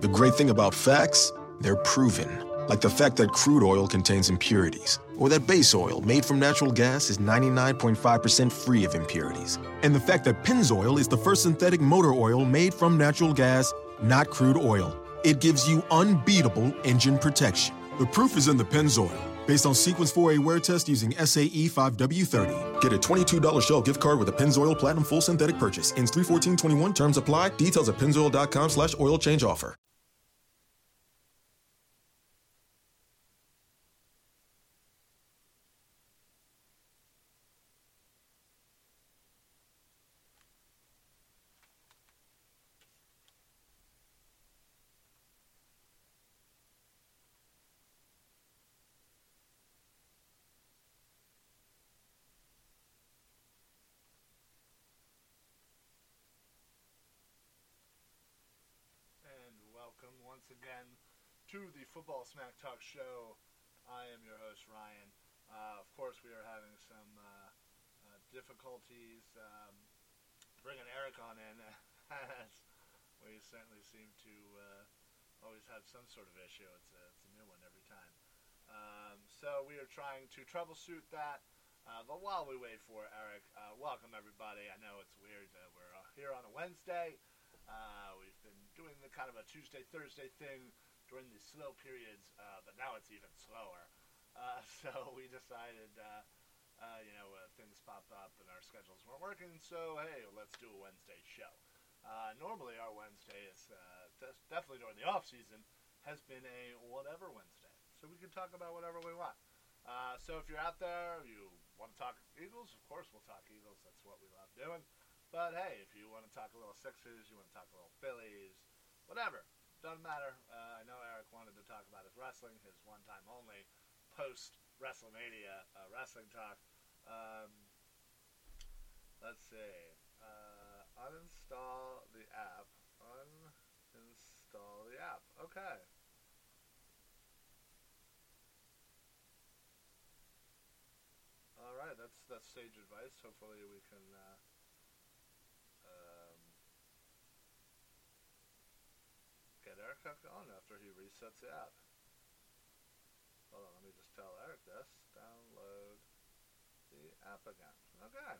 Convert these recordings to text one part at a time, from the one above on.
The great thing about facts, they're proven. Like the fact that crude oil contains impurities, or that base oil made from natural gas is 99.5% free of impurities. And the fact that Pennzoil is the first synthetic motor oil made from natural gas, not crude oil. It gives you unbeatable engine protection. The proof is in the Pennzoil. Based on Sequence 4A wear test using SAE 5W30. Get a $22 Shell gift card with a Pennzoil Platinum Full Synthetic purchase. Ends 31421. Terms apply. Details at pennzoil.com slash oil change offer. To the Football Smack Talk Show. I am your host, Ryan. Uh, of course, we are having some uh, uh, difficulties um, bringing Eric on in, as we certainly seem to uh, always have some sort of issue. It's a, it's a new one every time. Um, so we are trying to troubleshoot that. Uh, but while we wait for Eric, uh, welcome everybody. I know it's weird that we're here on a Wednesday. We've been doing the kind of a Tuesday, Thursday thing during the slow periods, uh, but now it's even slower. Uh, so we decided, uh, uh, you know, uh, things popped up and our schedules weren't working, so hey, let's do a Wednesday show. Normally, our Wednesday is definitely during the off season has been a whatever Wednesday, so we can talk about whatever we want. So if you're out there, you want to talk Eagles, of course we'll talk Eagles. That's what we love doing. But hey, if you want to talk a little Sixers, you want to talk a little Phillies, whatever, doesn't matter. Uh, I know Eric wanted to talk about his wrestling, his one-time only post WrestleMania uh, wrestling talk. Um, let's see. Uh, uninstall the app. Uninstall the app. Okay. All right, that's that's sage advice. Hopefully, we can uh, um, hooked on after he resets the app. Hold on, let me just tell Eric this. Download the app again. Okay.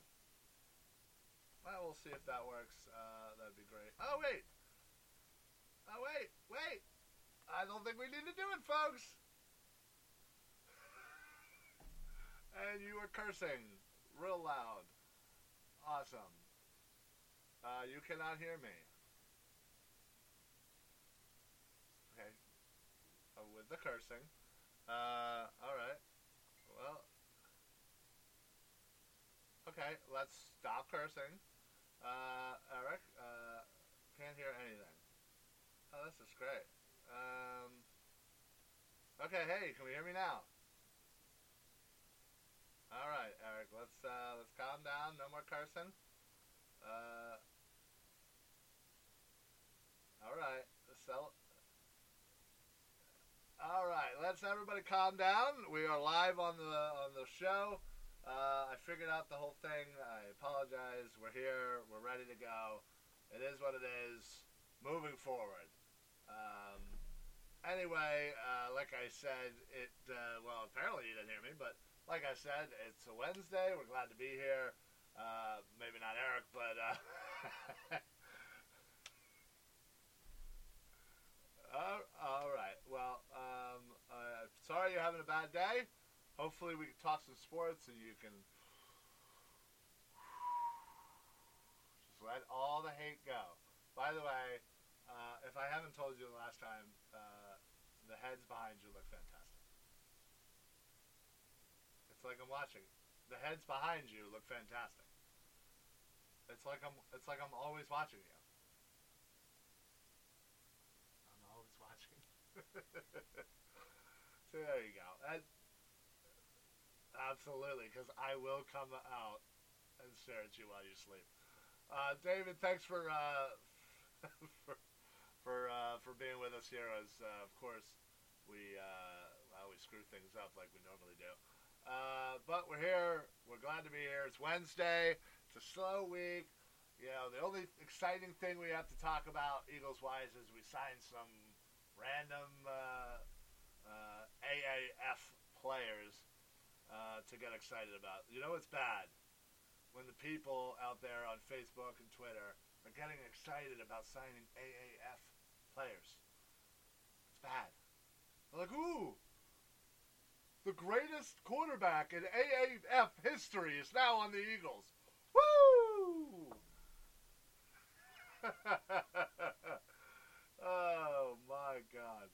Well, we'll see if that works. Uh, that'd be great. Oh wait. Oh wait, wait. I don't think we need to do it, folks. and you were cursing real loud. Awesome. Uh, you cannot hear me. Okay. Uh, with the cursing. Uh, alright. Well. Okay, let's stop cursing. Uh, Eric, uh, can't hear anything. Oh, this is great. Um, okay, hey, can we hear me now? All right, Eric. Let's uh, let's calm down. No more cursing. Uh, all right. So. All right. Let's everybody calm down. We are live on the on the show. Uh, I figured out the whole thing. I apologize. We're here. We're ready to go. It is what it is. Moving forward. Um, anyway, uh, like I said, it. Uh, well, apparently you didn't hear me, but like I said, it's a Wednesday. We're glad to be here. Uh, maybe not Eric, but uh, all right. Well, um, uh, sorry you're having a bad day. Hopefully, we can talk some sports and you can just let all the hate go. By the way, uh, if I haven't told you the last time, uh, the heads behind you look fantastic. It's like I'm watching. The heads behind you look fantastic. It's like I'm. It's like I'm always watching you. I'm always watching. So there you go. And absolutely, because I will come out and stare at you while you sleep. Uh, David, thanks for uh, for for uh, for being with us here. As uh, of course we uh, well, we screw things up like we normally do. Uh, but we're here. We're glad to be here. It's Wednesday. It's a slow week. you know, the only exciting thing we have to talk about Eagles wise is we signed some random uh, uh, AAF players uh, to get excited about. You know, it's bad when the people out there on Facebook and Twitter are getting excited about signing AAF players. It's bad. They're like, ooh, the greatest quarterback in AAF history is now on the Eagles. Woo! oh my God.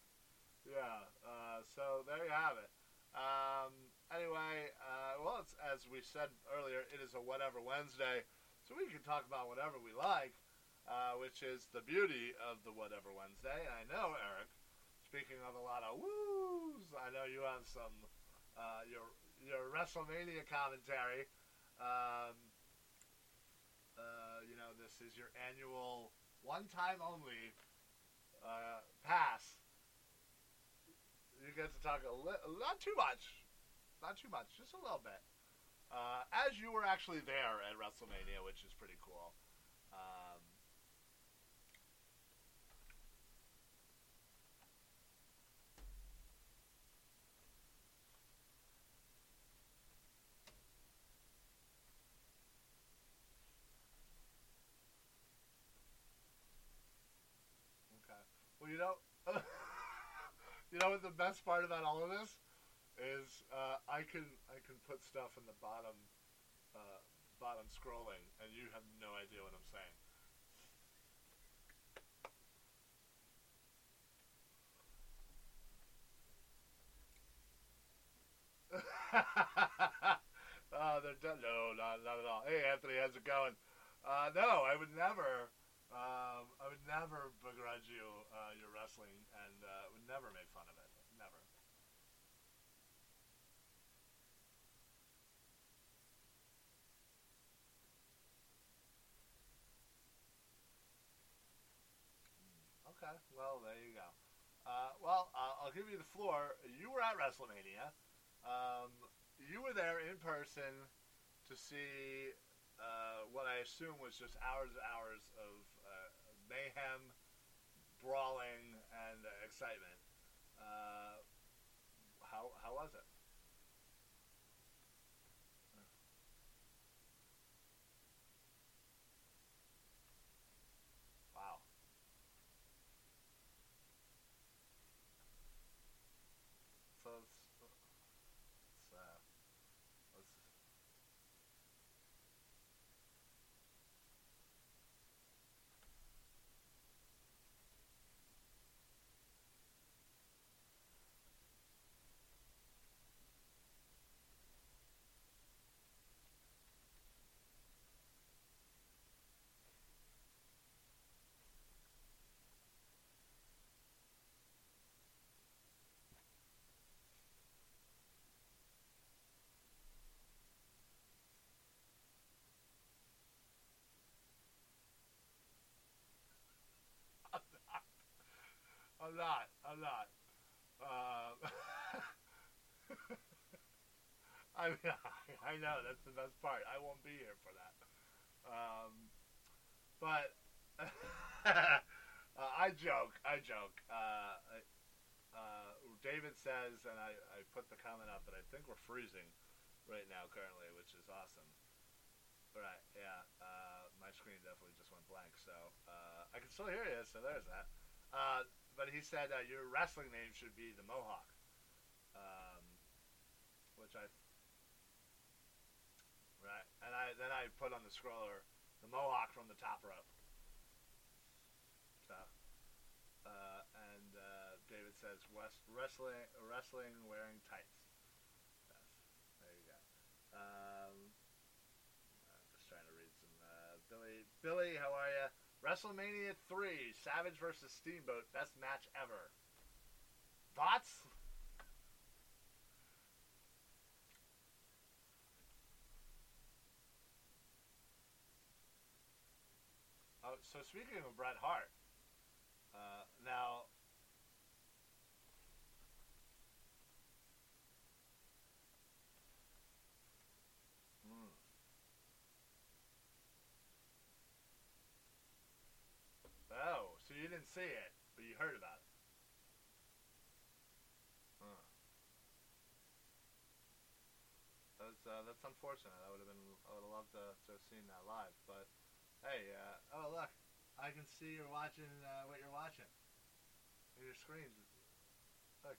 Yeah. Uh, so there you have it. Um, anyway, uh, well, as we said earlier, it is a whatever Wednesday, so we can talk about whatever we like, uh, which is the beauty of the whatever Wednesday. And I know, Eric, speaking of a lot of woos, I know you have some uh, your your WrestleMania commentary. Um, uh, you know, this is your annual, one time only uh, pass. You get to talk a little, not too much, not too much, just a little bit. Uh, as you were actually there at WrestleMania, which is pretty cool. Um, okay. Well, you know, you know what the best part about all of this is? Uh, I can I can put stuff in the bottom uh, bottom scrolling, and you have no idea what I'm saying. uh, they're. No, not, not at all. Hey, Anthony, how's it going? Uh, no, I would never. Um, I would never begrudge you uh, your wrestling, and uh, would never make fun of it. Never. Okay, well, there you go. Uh, well, I'll give you the floor. You were at WrestleMania. Um, you were there in person to see uh, what I assume was just hours and hours of mayhem, brawling, and excitement. Uh, how how was it? Wow. So it's, it's uh, it's, Not. I'm not. Um, I mean, I know that's the best part. I won't be here for that. Um, but uh, I joke. I joke. Uh, uh, David says, and I, I put the comment up that I think we're freezing right now currently, which is awesome. Right. Yeah. Uh, my screen definitely just went blank, so uh, I can still hear you. So there's that. Uh, but he said uh, your wrestling name should be the Mohawk, um, which I right, and I then I put on the scroller the Mohawk from the top rope. So, uh, and uh, David says West wrestling wrestling wearing tights. Yes, there you go. Um, I'm just trying to read some. Uh, Billy, Billy, how are you? WrestleMania 3, Savage versus Steamboat, best match ever. Thoughts? Oh, so speaking of Bret Hart, uh, now. Didn't see it, but you heard about it. Huh. That's uh, that's unfortunate. I would have been I would have loved to, to have seen that live, but hey, uh, oh look, I can see you're watching uh, what you're watching. Your screens. Look.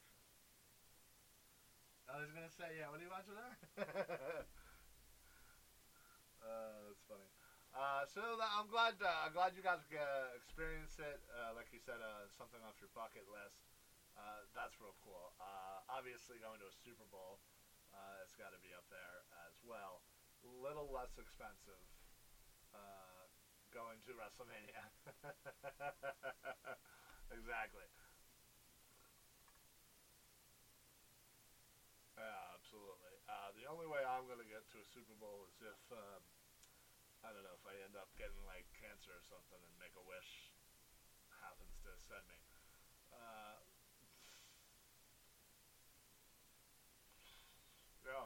I was gonna say, yeah. What are you watching there? uh, that's funny. Uh, so that, I'm glad. Uh, I'm glad you guys uh, experienced it. Uh, like you said, uh, something off your bucket list. That's real cool. Obviously, going to a Super Bowl, it's got to be up there as well. Little less expensive. Going to WrestleMania. exactly. Yeah, absolutely. The only way I'm going to get to a Super Bowl is if. Um, I don't know if I end up getting like cancer or something and make a wish happens to send me. Uh, yeah,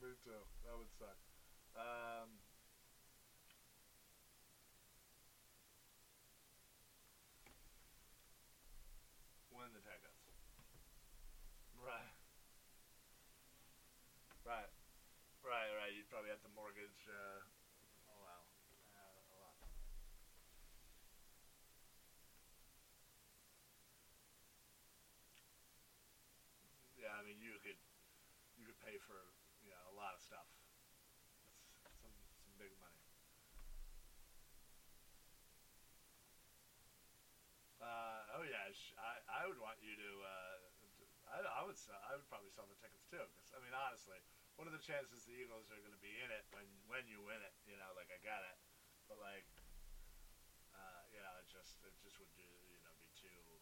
me too. That would suck. Um, win the tickets. Right. Right. Right, right. You'd probably have to mortgage. Uh, oh wow. Uh, a lot. Yeah, I mean, you could you could pay for you know a lot of stuff. That's some some big money. Uh, oh yeah, sh- I I would want you to. Uh, I, I would uh, sell, I would probably sell the tickets too because I mean honestly, what are the chances the Eagles are going to be in it when when you win it? You know, like I got it, but like, uh, you know, it just it just would do, you know be too.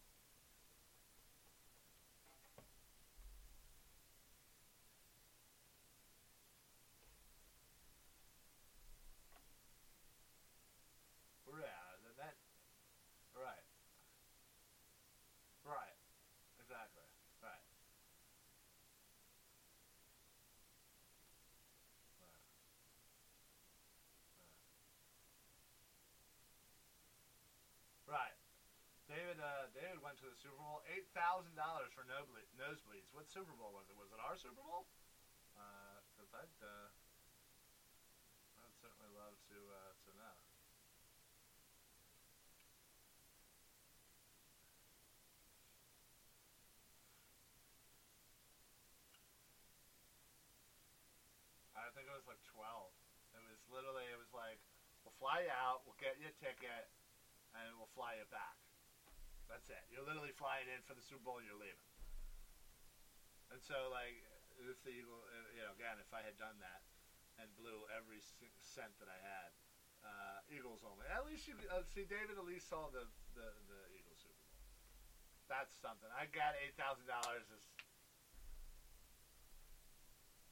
Yeah, then that. Right. Right. Exactly. Right. Right. Right. David uh, David went to the Super Bowl. Eight thousand dollars for noble- nosebleeds. What Super Bowl was it? Was it our Super Bowl? Because I'd uh, I'd certainly love to uh, to know. I think it was like twelve. It was literally it was like we'll fly you out, we'll get you a ticket, and we'll fly you back. That's it. You're literally flying in for the Super Bowl and you're leaving. And so like if the Eagle, you know, again, if I had done that and blew every cent that I had, uh, Eagles only. At least you uh, see David. At least saw the the the Eagles Super Bowl. That's something. I got eight thousand dollars. Is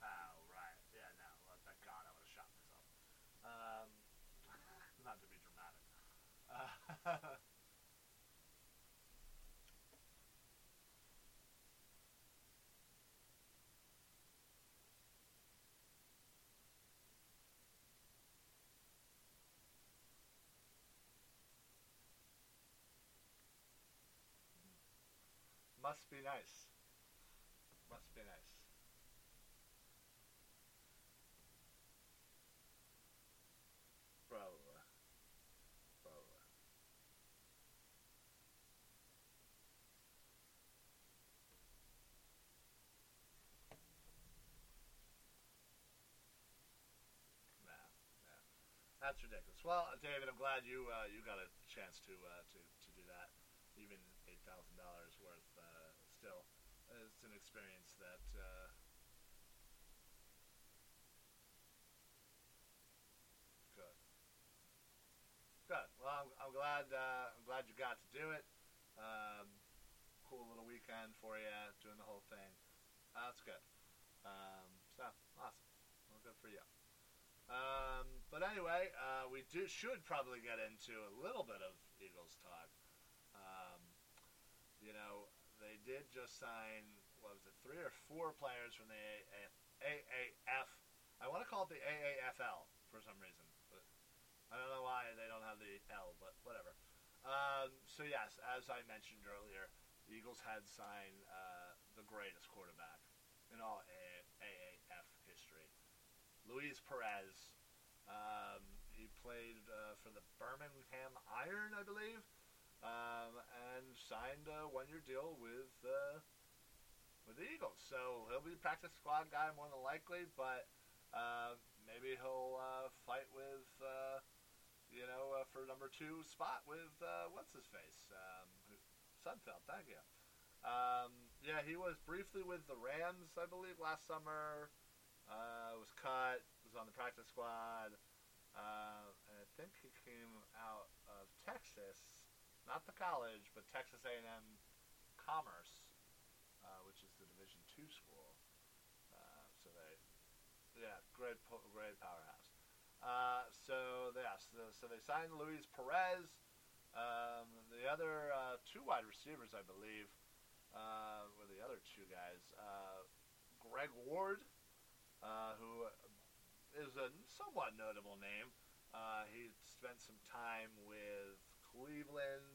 Oh, right. Yeah, no. God I would have shot myself. Um, not to be dramatic. Uh, must be nice. Must be nice. Probably. Probably. Nah, nah. That's ridiculous. Well, David, I'm glad you uh, you got a chance to uh, to to do that. Even eight thousand dollars worth, uh, still, it's an experience that. Uh, good. Good. Well, I'm, I'm glad. Uh, I'm glad you got to do it. Um, cool little weekend for you, doing the whole thing. Uh, that's good. Um, so awesome. Well, good for you. Um, but anyway, uh, we do should probably get into a little bit of Eagles talk. Um, you know, they did just sign what was it, three or four players from the AAF. I want to call it the AAFL for some reason, but I don't know why they don't have the L, but whatever. Um, so yes, as I mentioned earlier, the Eagles had signed uh, the greatest quarterback in all AAF history, Luis Perez. Um, he played uh, for the Birmingham Iron, I believe, um, and signed a one-year deal with uh, with the Eagles. So he'll be a practice squad guy more than likely, but uh, maybe he'll uh, fight with uh, you know uh, for number two spot with uh, what's his face um, Sudfeld. Thank you. Um, yeah, he was briefly with the Rams, I believe, last summer. Uh, was cut. Was on the practice squad. And I think he came out of Texas, not the college, but Texas A&M Commerce, uh, which is the Two school. Uh, so they, yeah, great, great powerhouse. Uh, so yes, so, so they signed Luis Perez. Um, the other uh, two wide receivers, I believe, uh, were the other two guys. Uh, Greg Ward, uh, who is a somewhat notable name. Uh, he spent some time with Cleveland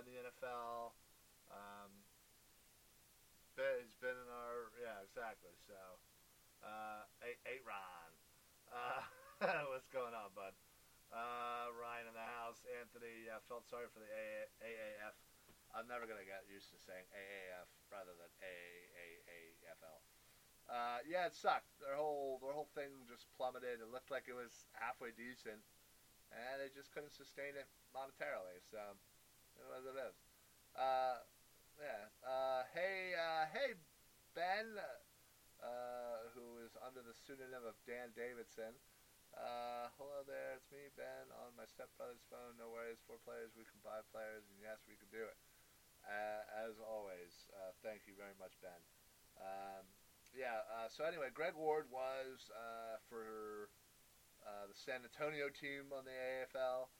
in the NFL. Um, been- he's been in our yeah exactly. So uh, eight, eight Ron, uh, what's going on, bud? Uh, Ryan in the house. Anthony uh, felt sorry for the AA, AAF. I'm never gonna get used to saying AAF rather than AAAFL. Uh, yeah, it sucked. Their whole their whole thing just plummeted. It looked like it was halfway decent, and they just couldn't sustain it monetarily. So it was it is. Uh, yeah. Uh, hey, uh, hey, Ben, uh, who is under the pseudonym of Dan Davidson. Uh, hello there, it's me, Ben, on my stepbrother's phone. No worries, four players, we can buy players, and yes, we can do it. Uh, as always, thank you very much, Ben. Um, yeah, so anyway, Greg Ward was for the San Antonio team on the AFL.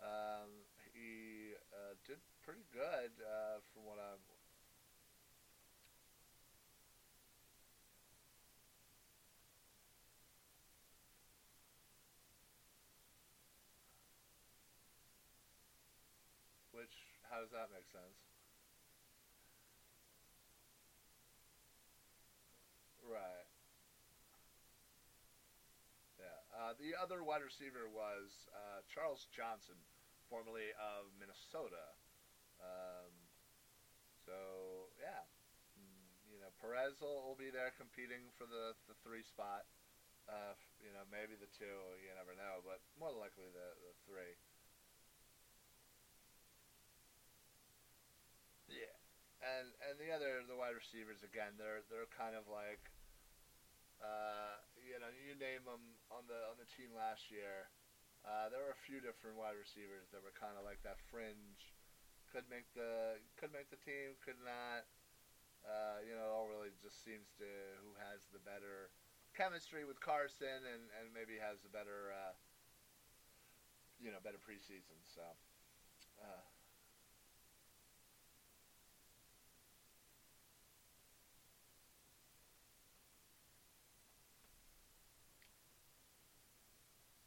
Um, he uh, did pretty good uh, from what I'm. Which, how does that make sense? Right. Yeah. Uh, the other wide receiver was uh, Charles Johnson, formerly of Minnesota. Um, so yeah, Mm, you know Perez will, will be there competing for the the three spot. Uh, you know maybe the two, you never know, but more likely the the three. Yeah, and and the other the wide receivers again, they're they're kind of like, uh, you know, you name them on the on the team last year. Uh, there were a few different wide receivers that were kind of like that fringe. Could make the could make the team, could not. Uh, you know, it all really just seems to who has the better chemistry with Carson and, and maybe has the better, uh, you know, better preseason. So, uh,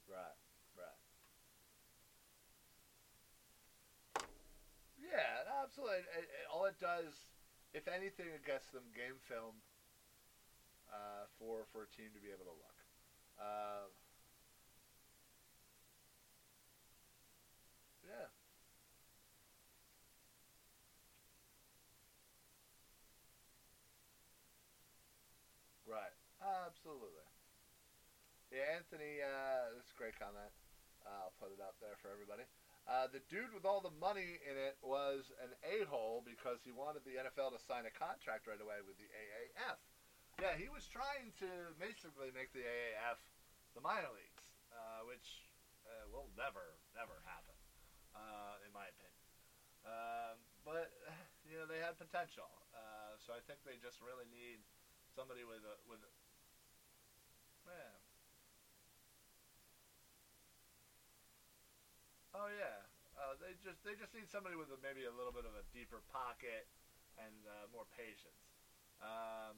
right, right. Yeah, absolutely. It, it, all it does, if anything, it gets them game film uh, for for a team to be able to look. Uh, yeah. Right. Absolutely. Yeah, Anthony. Uh, that's a great comment. Uh, I'll put it up there for everybody. Uh, the dude with all the money in it was an a-hole because he wanted the NFL to sign a contract right away with the AAF. Yeah, he was trying to basically make the AAF the minor leagues, uh, which uh, will never, never happen, uh, in my opinion. Um, but you know they had potential, uh, so I think they just really need somebody with a with. Yeah. Oh yeah. Uh, they just they just need somebody with a, maybe a little bit of a deeper pocket and uh, more patience. Um,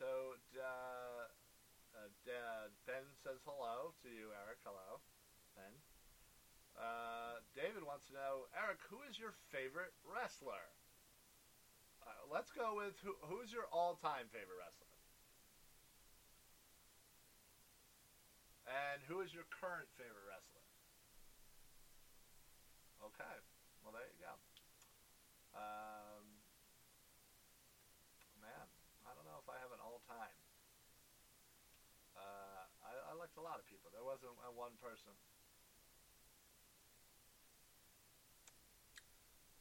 so uh, uh, Ben says hello to you, Eric. Hello, Ben. Uh, David wants to know, Eric, who is your favorite wrestler? Uh, let's go with who, who's your all-time favorite wrestler, and who is your current favorite wrestler? Okay, well there you go. Um, man, I don't know if I have an all-time. Uh, I, I liked a lot of people. There wasn't one person.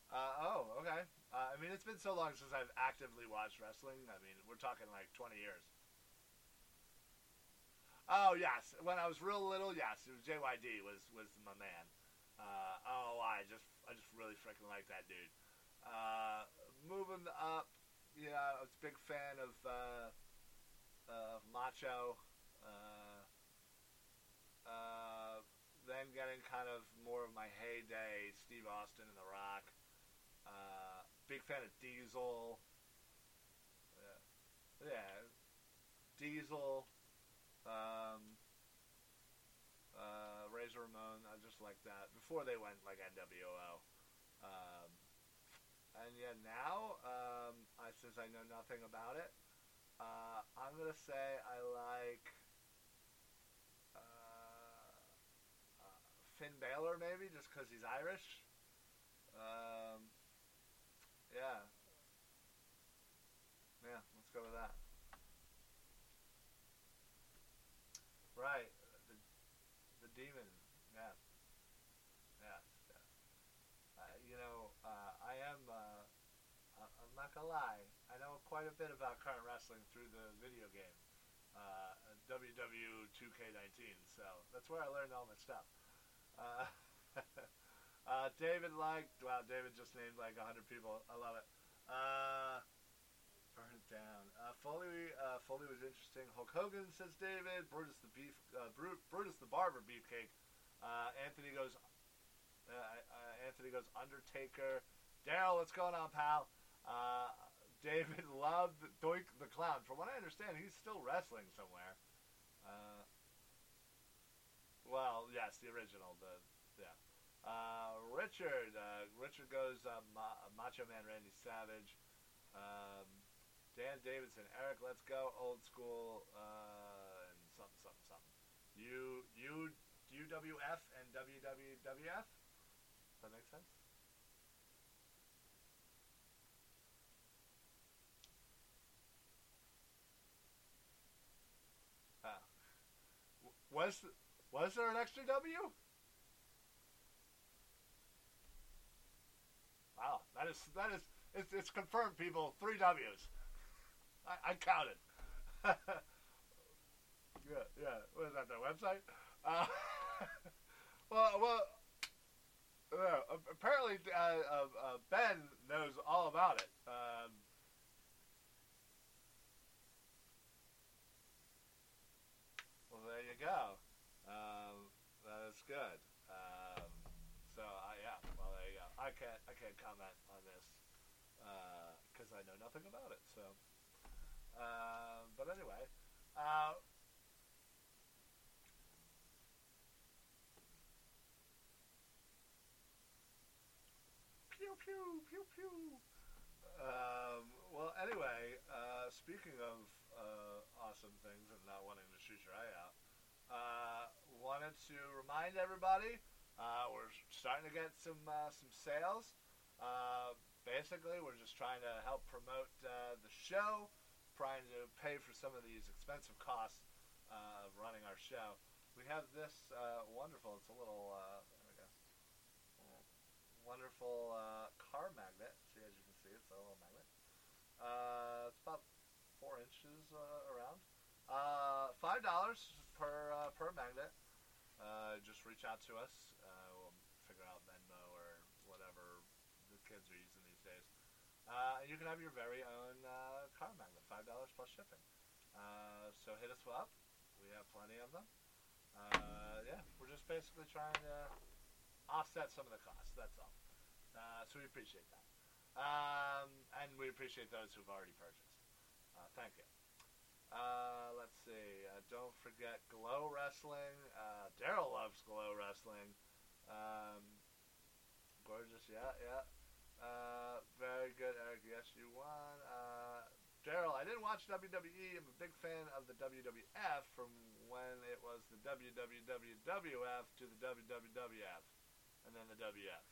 Uh, oh, okay. Uh, I mean, it's been so long since I've actively watched wrestling. I mean, we're talking like 20 years. Oh yes, when I was real little, yes, it was JYD was was my man. Uh, oh, I just I just really freaking like that dude. Uh, moving up, yeah, I was a big fan of uh, uh, Macho. Uh, uh, then getting kind of more of my heyday, Steve Austin and The Rock. Uh, big fan of Diesel. Yeah, yeah. Diesel. Um, Razor Ramon. I just like that before they went like NWO. Um, and yeah, now um, I, since I know nothing about it, uh, I'm gonna say I like uh, uh, Finn Balor maybe just because he's Irish. Um, yeah. Yeah, let's go with that. Right. The, the demon. Yeah. Yeah. yeah. Uh, you know, uh, I am, uh, I'm not gonna lie, I know quite a bit about current wrestling through the video game, uh, WWE 2K19, so that's where I learned all my stuff. Uh, uh, David liked, wow, David just named like 100 people. I love it. Uh, burn it down. Uh, Foley, uh, Foley was interesting. Hulk Hogan says David. Brutus the beef, uh, Bru- Brutus the barber beefcake. Anthony goes. Anthony goes Undertaker. Daryl, what's going on, pal? Uh, David loved Doink the Clown. From what I understand, he's still wrestling somewhere. Uh, well, yes, the original. The yeah. Uh, Richard. Uh, Richard goes uh, Ma- Macho Man Randy Savage. Um, Dan Davidson. Eric, let's go old school. Uh, and something, something, something. U U UWF and WWWF. Does that make sense? Ah. W- Was was there an extra W? Wow, that is that is it's, it's confirmed, people. Three W's. I, I counted. yeah, yeah. What is that? The website? Uh, well, well. Uh, apparently, uh, uh, Ben knows all about it. Um, well, there you go. Um, that is good. Um, so, I, yeah. Well, there you go. I can't. I can't comment on this because I know nothing about it. So, uh, but anyway, uh, pew pew pew pew. Um, well, anyway, uh, speaking of uh, awesome things and not wanting to shoot your eye out, uh, wanted to remind everybody uh, we're starting to get some uh, some sales. Uh, basically, we're just trying to help promote the show, trying to pay for some of these expensive costs of running our show. We have this wonderful, it's a little, wonderful uh, car magnet. See, as you can see, it's a little magnet. Uh, it's about four inches uh, around. Five dollars per uh, per magnet. Uh, just reach out to us. Uh, we'll figure out Venmo or whatever the kids are using these days. Uh, and you can have your very own uh, car magnet, five dollars plus shipping. So hit us up. We have plenty of them. Yeah, we're just basically trying to offset some of the costs. That's all. Uh, so we appreciate that, um, and we appreciate those who've already purchased. Uh, thank you. Uh, let's see. Uh, don't forget Glow Wrestling. Uh, Daryl loves Glow Wrestling. Um, gorgeous, yeah, yeah. Uh, very good, Eric. Yes, you won. Uh, Daryl, I didn't watch WWE. I'm a big fan of the WWF from when it was the WWWWF to the WWWF, and then the WF,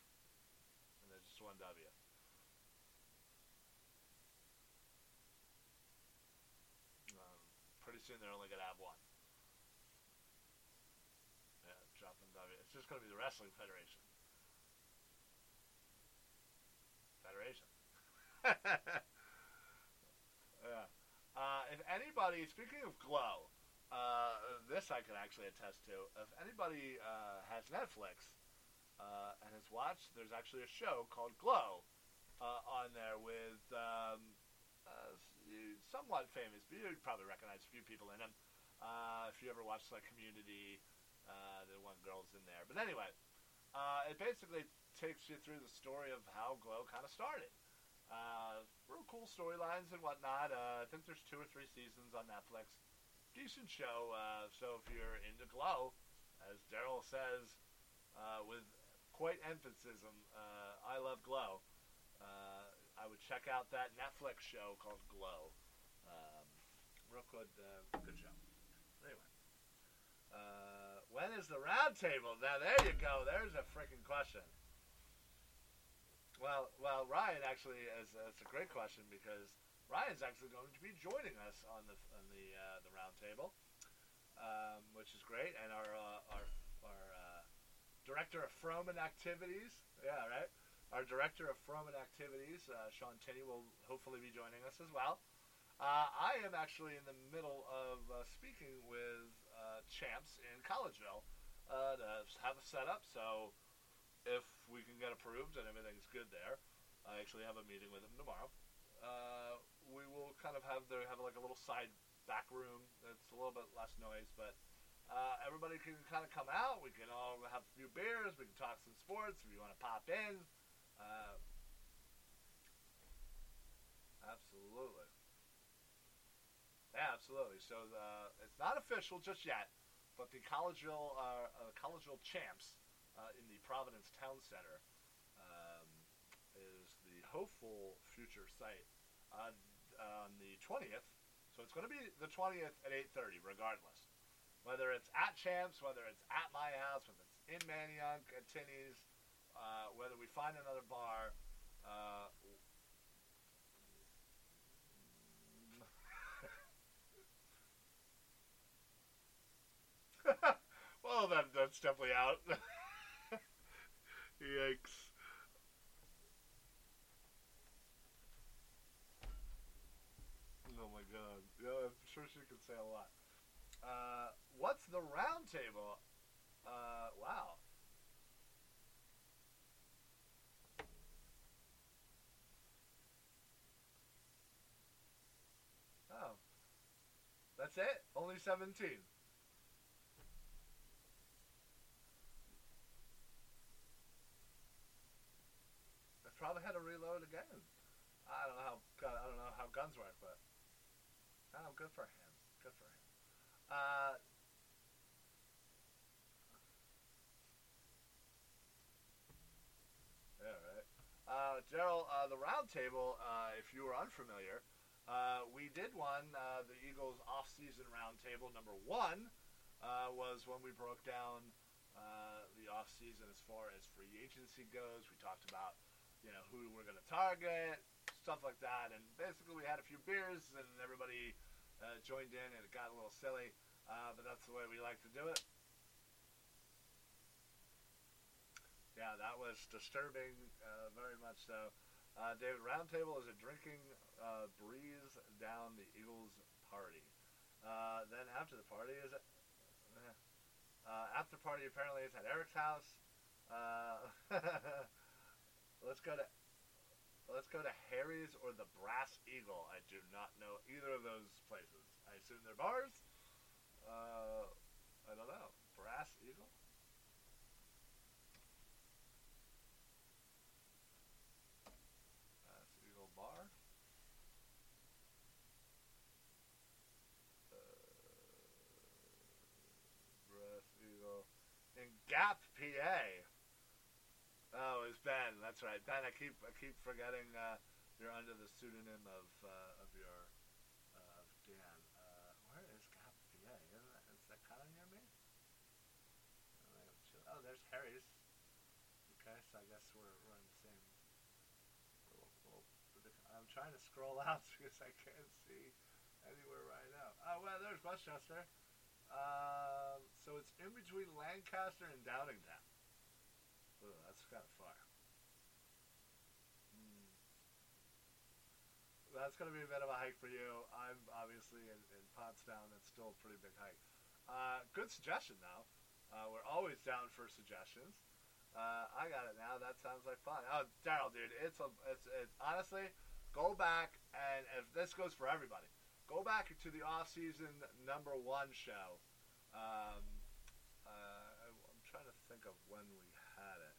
and there's just one W. Um, pretty soon they're only gonna have one. Yeah, dropping W. It's just gonna be the Wrestling Federation. Federation. yeah. Uh, if anybody, speaking of Glow, uh, this I can actually attest to. If anybody uh, has Netflix uh, and has watched, there's actually a show called Glow uh, on there with um, uh, somewhat famous. But you'd probably recognize a few people in him. if you ever watched like Community, the one girl's in there. But anyway, it basically takes you through the story of how Glow kind of started. Uh, real cool storylines and whatnot. Uh, I think there's two or three seasons on Netflix. Decent show. Uh, so if you're into Glow, as Daryl says uh, with quite emphasis, uh, I love Glow. Uh, I would check out that Netflix show called Glow. Um, real good, good show. Anyway. when is the roundtable? Now there you go. There's a freaking question. Well, well, Ryan actually is. That's a great question because Ryan's actually going to be joining us on the on the uh, the roundtable, um, which is great. And our uh, our our uh, director of Froman activities, yeah, right. Our director of Froman activities, uh, Sean Tinney, will hopefully be joining us as well. Uh, I am actually in the middle of uh, speaking with Champs in Collegeville to have a setup. So if we can get approved and everything's good there, I actually have a meeting with him tomorrow. Uh, we will kind of have there have like a little side back room that's a little bit less noise, but uh, everybody can kind of come out. We can all have a few beers. We can talk some sports if you want to pop in. Uh, absolutely. Yeah, absolutely. So uh, it's not official just yet, but the Collegeville, uh, uh, Collegeville champs uh, in the Providence Town Center um, is the hopeful future site on, on the 20th. So it's going to be the 20th at 8:30, regardless. Whether it's at Champs, whether it's at my house, whether it's in Manayunk at Tinney's, uh, whether we find another bar. Uh, well, that, that's definitely out. Yikes. Oh my god. Yeah, I'm sure she could say a lot. Uh, what's the round table? Uh, wow. Oh. That's it? Only 17. I probably had to reload again. I don't know how I don't know how guns work, but oh, good for him. Good for him. Uh, yeah, right. Uh, Daryl, uh, the. Uh, if you were unfamiliar, uh, we did one. Uh, the Eagles off-season roundtable number one uh, was when we broke down uh, the off-season as far as free agency goes. We talked about you know, who we're going to target, stuff like that. And basically, we had a few beers, and everybody uh, joined in, and it got a little silly. Uh, but that's the way we like to do it. Yeah, that was disturbing, very much so. Uh, David Roundtable is a drinking uh, breeze down the Eagles party. Uh, then after the party is it? after party apparently is at Eric's house. Let's go to let's go to Harry's or the Brass Eagle. I do not know either of those places. I assume they're bars. Uh, I don't know. Brass Eagle. Brass Eagle Bar. Uh, Brass Eagle in Gap, PA. That's right, Ben. I keep I keep forgetting uh, you're under the pseudonym of uh, of your uh, of Dan. Uh, where is Gap PA? Isn't that, is that kind of near me? Oh, there's Harry's. Okay, so I guess we're we're in the same. I'm trying to scroll out because I can't see anywhere right now. Oh well, there's West Chester. Um, so it's in between Lancaster and Downingtown. Ooh, that's kind of far. Hmm. That's going to be a bit of a hike for you. I'm obviously in, in Pottstown. That's still a pretty big hike. Uh, good suggestion, though. Uh, we're always down for suggestions. Uh, I got it now. That sounds like fun. Oh, Daryl, dude, it's a, it's, honestly, go back and if this goes for everybody, go back to the off-season number one show. Um, uh, I'm trying to think of when we had it.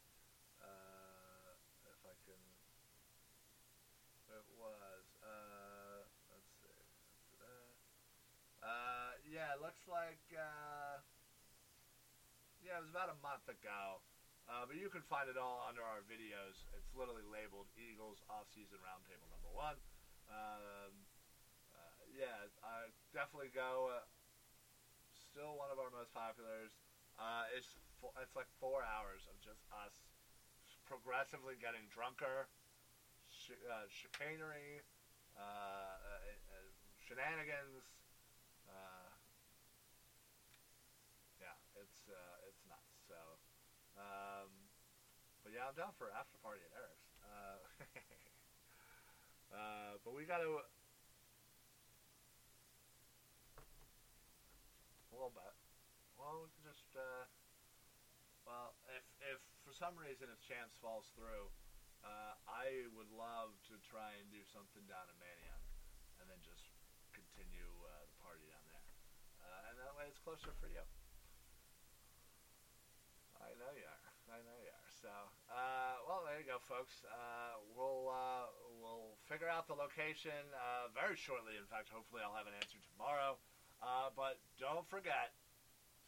Uh, if I can, it was. Uh, let's see. Uh, yeah, it looks like. Uh, yeah, it was about a month ago. Uh, but you can find it all under our videos. It's literally labeled Eagles Off-Season Roundtable Number One. Um, uh, yeah, I definitely go. Still one of our most populars. Uh, it's fo- it's like four hours of just us progressively getting drunker, sh- uh, chicanery, uh, uh, uh, shenanigans. Uh, yeah, it's it's nuts. So, um, but yeah, I'm down for after party at Eric's. But we got to a little bit. Well, we can just uh, well, if if for some reason if chance falls through, uh, I would love to try and do something down in Manayunk, and then just continue uh, the party down there, uh, and that way it's closer for you. I know you are. I know you are. So, uh, well, there you go, folks. Uh, we'll uh, we'll figure out the location uh, very shortly. In fact, hopefully, I'll have an answer tomorrow. Uh, but don't forget,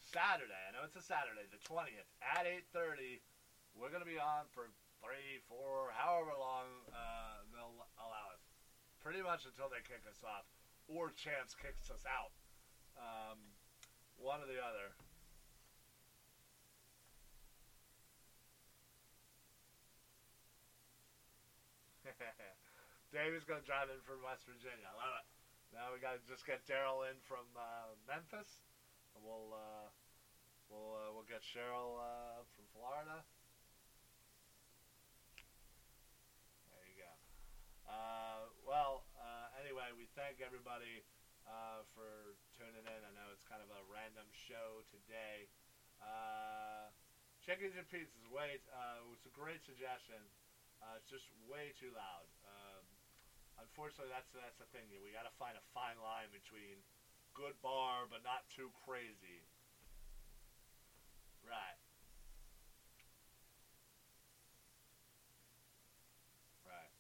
Saturday. I know it's a Saturday, the twentieth at eight thirty. We're gonna be on for three, four, however long uh, they'll allow us. Pretty much until they kick us off, or Chance kicks us out. Um, one or the other. David's gonna drive in from West Virginia. I love it. Now we gotta just get Daryl in from uh, Memphis, and we'll uh, we'll uh, we'll get Cheryl uh, from Florida. There you go. Uh, well, uh, anyway, we thank everybody for tuning in. I know it's kind of a random show today. Chickens and pizzas. Wait, it was a great suggestion. It's just way too loud. Unfortunately, that's that's the thing. We got to find a fine line between good bar but not too crazy. Right. Right.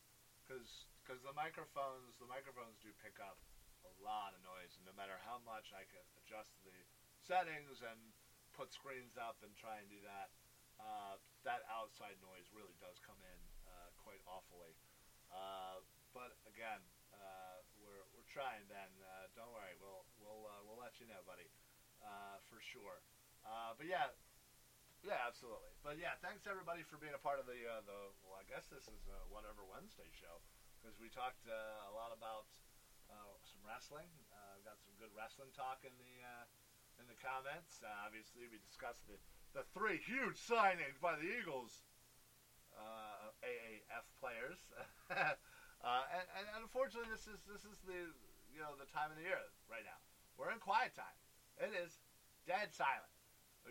Because the microphones the microphones do pick up a lot of noise, and no matter how much I can adjust the settings and put screens up and try and do that, uh, that outside noise really does come in uh, quite awfully. Uh, but again, uh, we're, we're trying. Ben, uh, don't worry, we'll we'll uh, we'll let you know, buddy, uh, for sure. Uh, but yeah, yeah, absolutely. But yeah, thanks everybody for being a part of the uh, the. Well, I guess this is a whatever Wednesday show because we talked a lot about some wrestling. Got some good wrestling talk in the in the comments. Obviously, we discussed the the three huge signings by the Eagles AAF players. uh, and, and unfortunately, this is this is the you know the time of the year right now. We're in quiet time. It is dead silent.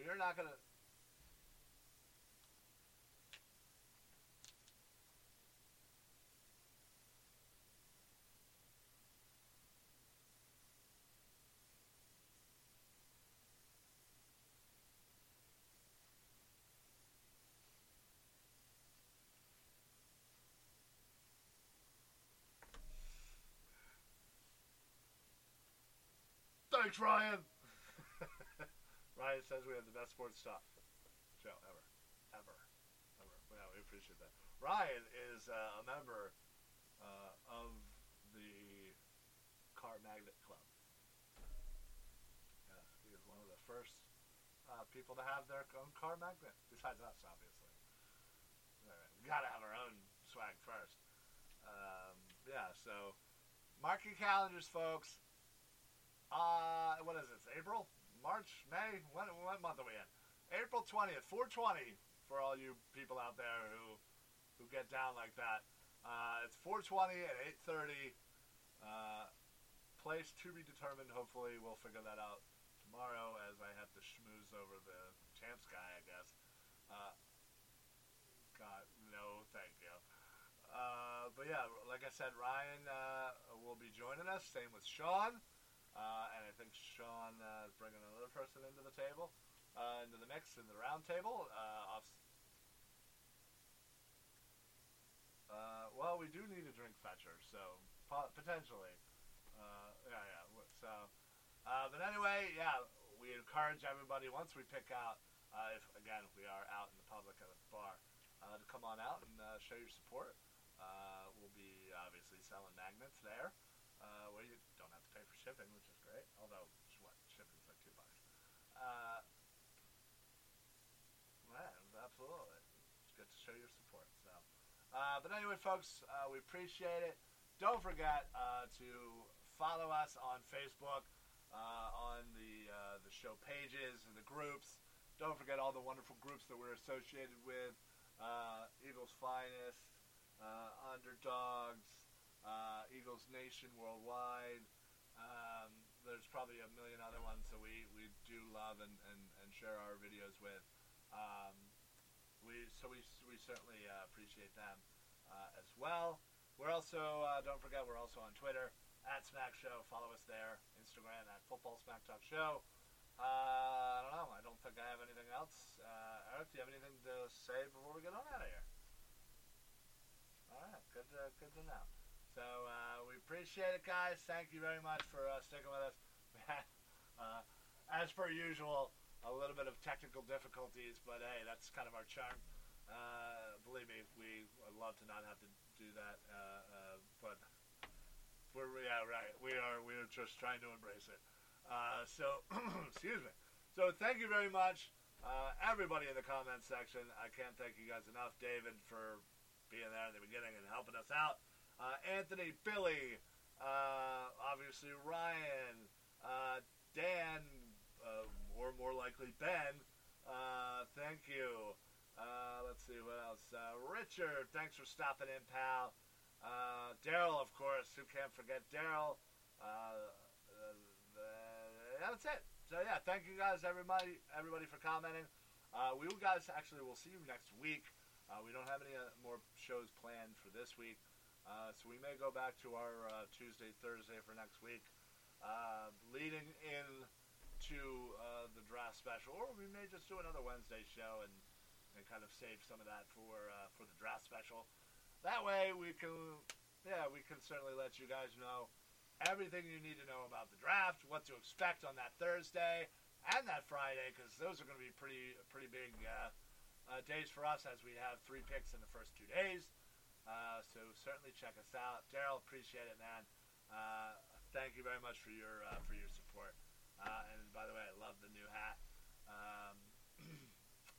You're not gonna. Thanks, Ryan. Ryan says we have the best sports talk show ever, ever, ever. Well, we appreciate that. Ryan is uh, a member uh, of the Car Magnet Club. Yeah, he is one of the first uh, people to have their own car magnet, besides us, obviously. Right, we gotta have our own swag first. Um, yeah, so mark your calendars, folks. Uh, what is this? April, March, May? What, what month are we in? April twentieth, four twenty for all you people out there who who get down like that. Uh, it's four twenty at eight thirty. Uh, place to be determined. Hopefully, we'll figure that out tomorrow as I have to schmooze over the champs guy. I guess. Uh, God, no, thank you. Uh, but yeah, like I said, Ryan uh, will be joining us. Same with Sean. Uh, and I think Sean uh, is bringing another person into the table, uh, into the mix, in the round table. Uh, off, uh, well, we do need a drink fetcher, so po- potentially. Uh, yeah, yeah. So, but anyway, yeah, we encourage everybody once we pick out, if again we are out in the public at a bar, to come on out and show your support. We'll be obviously selling magnets there, uh, where you don't have to pay for shipping, which is great. Although, what shipping's like two bucks. Uh, yeah, absolutely. It's good to show your support. So, uh, but anyway, folks, uh, we appreciate it. Don't forget uh, to follow us on Facebook, uh, on the uh, the show pages and the groups. Don't forget all the wonderful groups that we're associated with: Eagles Finest, Underdogs, uh, Eagles Nation Worldwide. Um, there's probably a million other ones that we, we do love and, and, and share our videos with. Um, we so we, we certainly uh, appreciate them uh, as well. We're also uh, don't forget we're also on Twitter at Smack Show. Follow us there. Instagram at Football Smack Talk Show. Uh, I don't know. I don't think I have anything else. Uh, Eric, do you have anything to say before we get on out of here? All right, good to, good to know. So uh, appreciate it, guys. Thank you very much for uh, sticking with us. uh, as per usual, a little bit of technical difficulties, but hey, that's kind of our charm. Uh, believe me, we would love to not have to do that, uh, uh, but we're yeah right. We are we are just trying to embrace it. Uh, so excuse me. So thank you very much, everybody in the comments section. I can't thank you guys enough, David, for being there in the beginning and helping us out. Uh, Anthony, Billy, uh, obviously Ryan, uh, Dan, uh, or more likely Ben. Uh, thank you. Uh, let's see what else. Richard, thanks for stopping in, pal. Daryl, of course. Who can't forget Daryl? That's it. So yeah, thank you guys, everybody, everybody for commenting. We guys actually will see you next week. We don't have any more shows planned for this week, uh, so we may go back to our uh, Tuesday, Thursday for next week, uh, leading in to uh, the draft special, or we may just do another Wednesday show and, and kind of save some of that for uh, for the draft special. That way, we can, yeah, we can certainly let you guys know everything you need to know about the draft, what to expect on that Thursday and that Friday, because those are going to be pretty pretty big uh, days for us as we have three picks in the first two days. Uh, so certainly check us out, Daryl. Appreciate it, man. Uh, thank you very much for your uh, for your support. Uh, and by the way, I love the new hat. Um,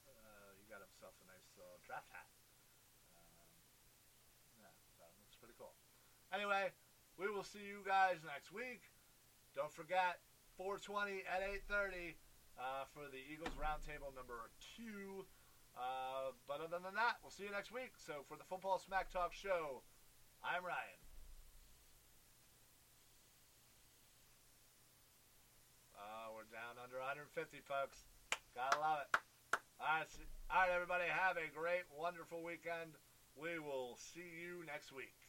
uh, he got himself a nice little draft hat. Um, yeah, so looks pretty cool. Anyway, we will see you guys next week. Don't forget 420 at 8:30 uh, for the Eagles Roundtable number two. Uh, but other than that, we'll see you next week. So for the Football Smack Talk show, I'm Ryan. Uh, we're down under 150, folks. Gotta love it. All right, all right, everybody. Have a great, wonderful weekend. We will see you next week.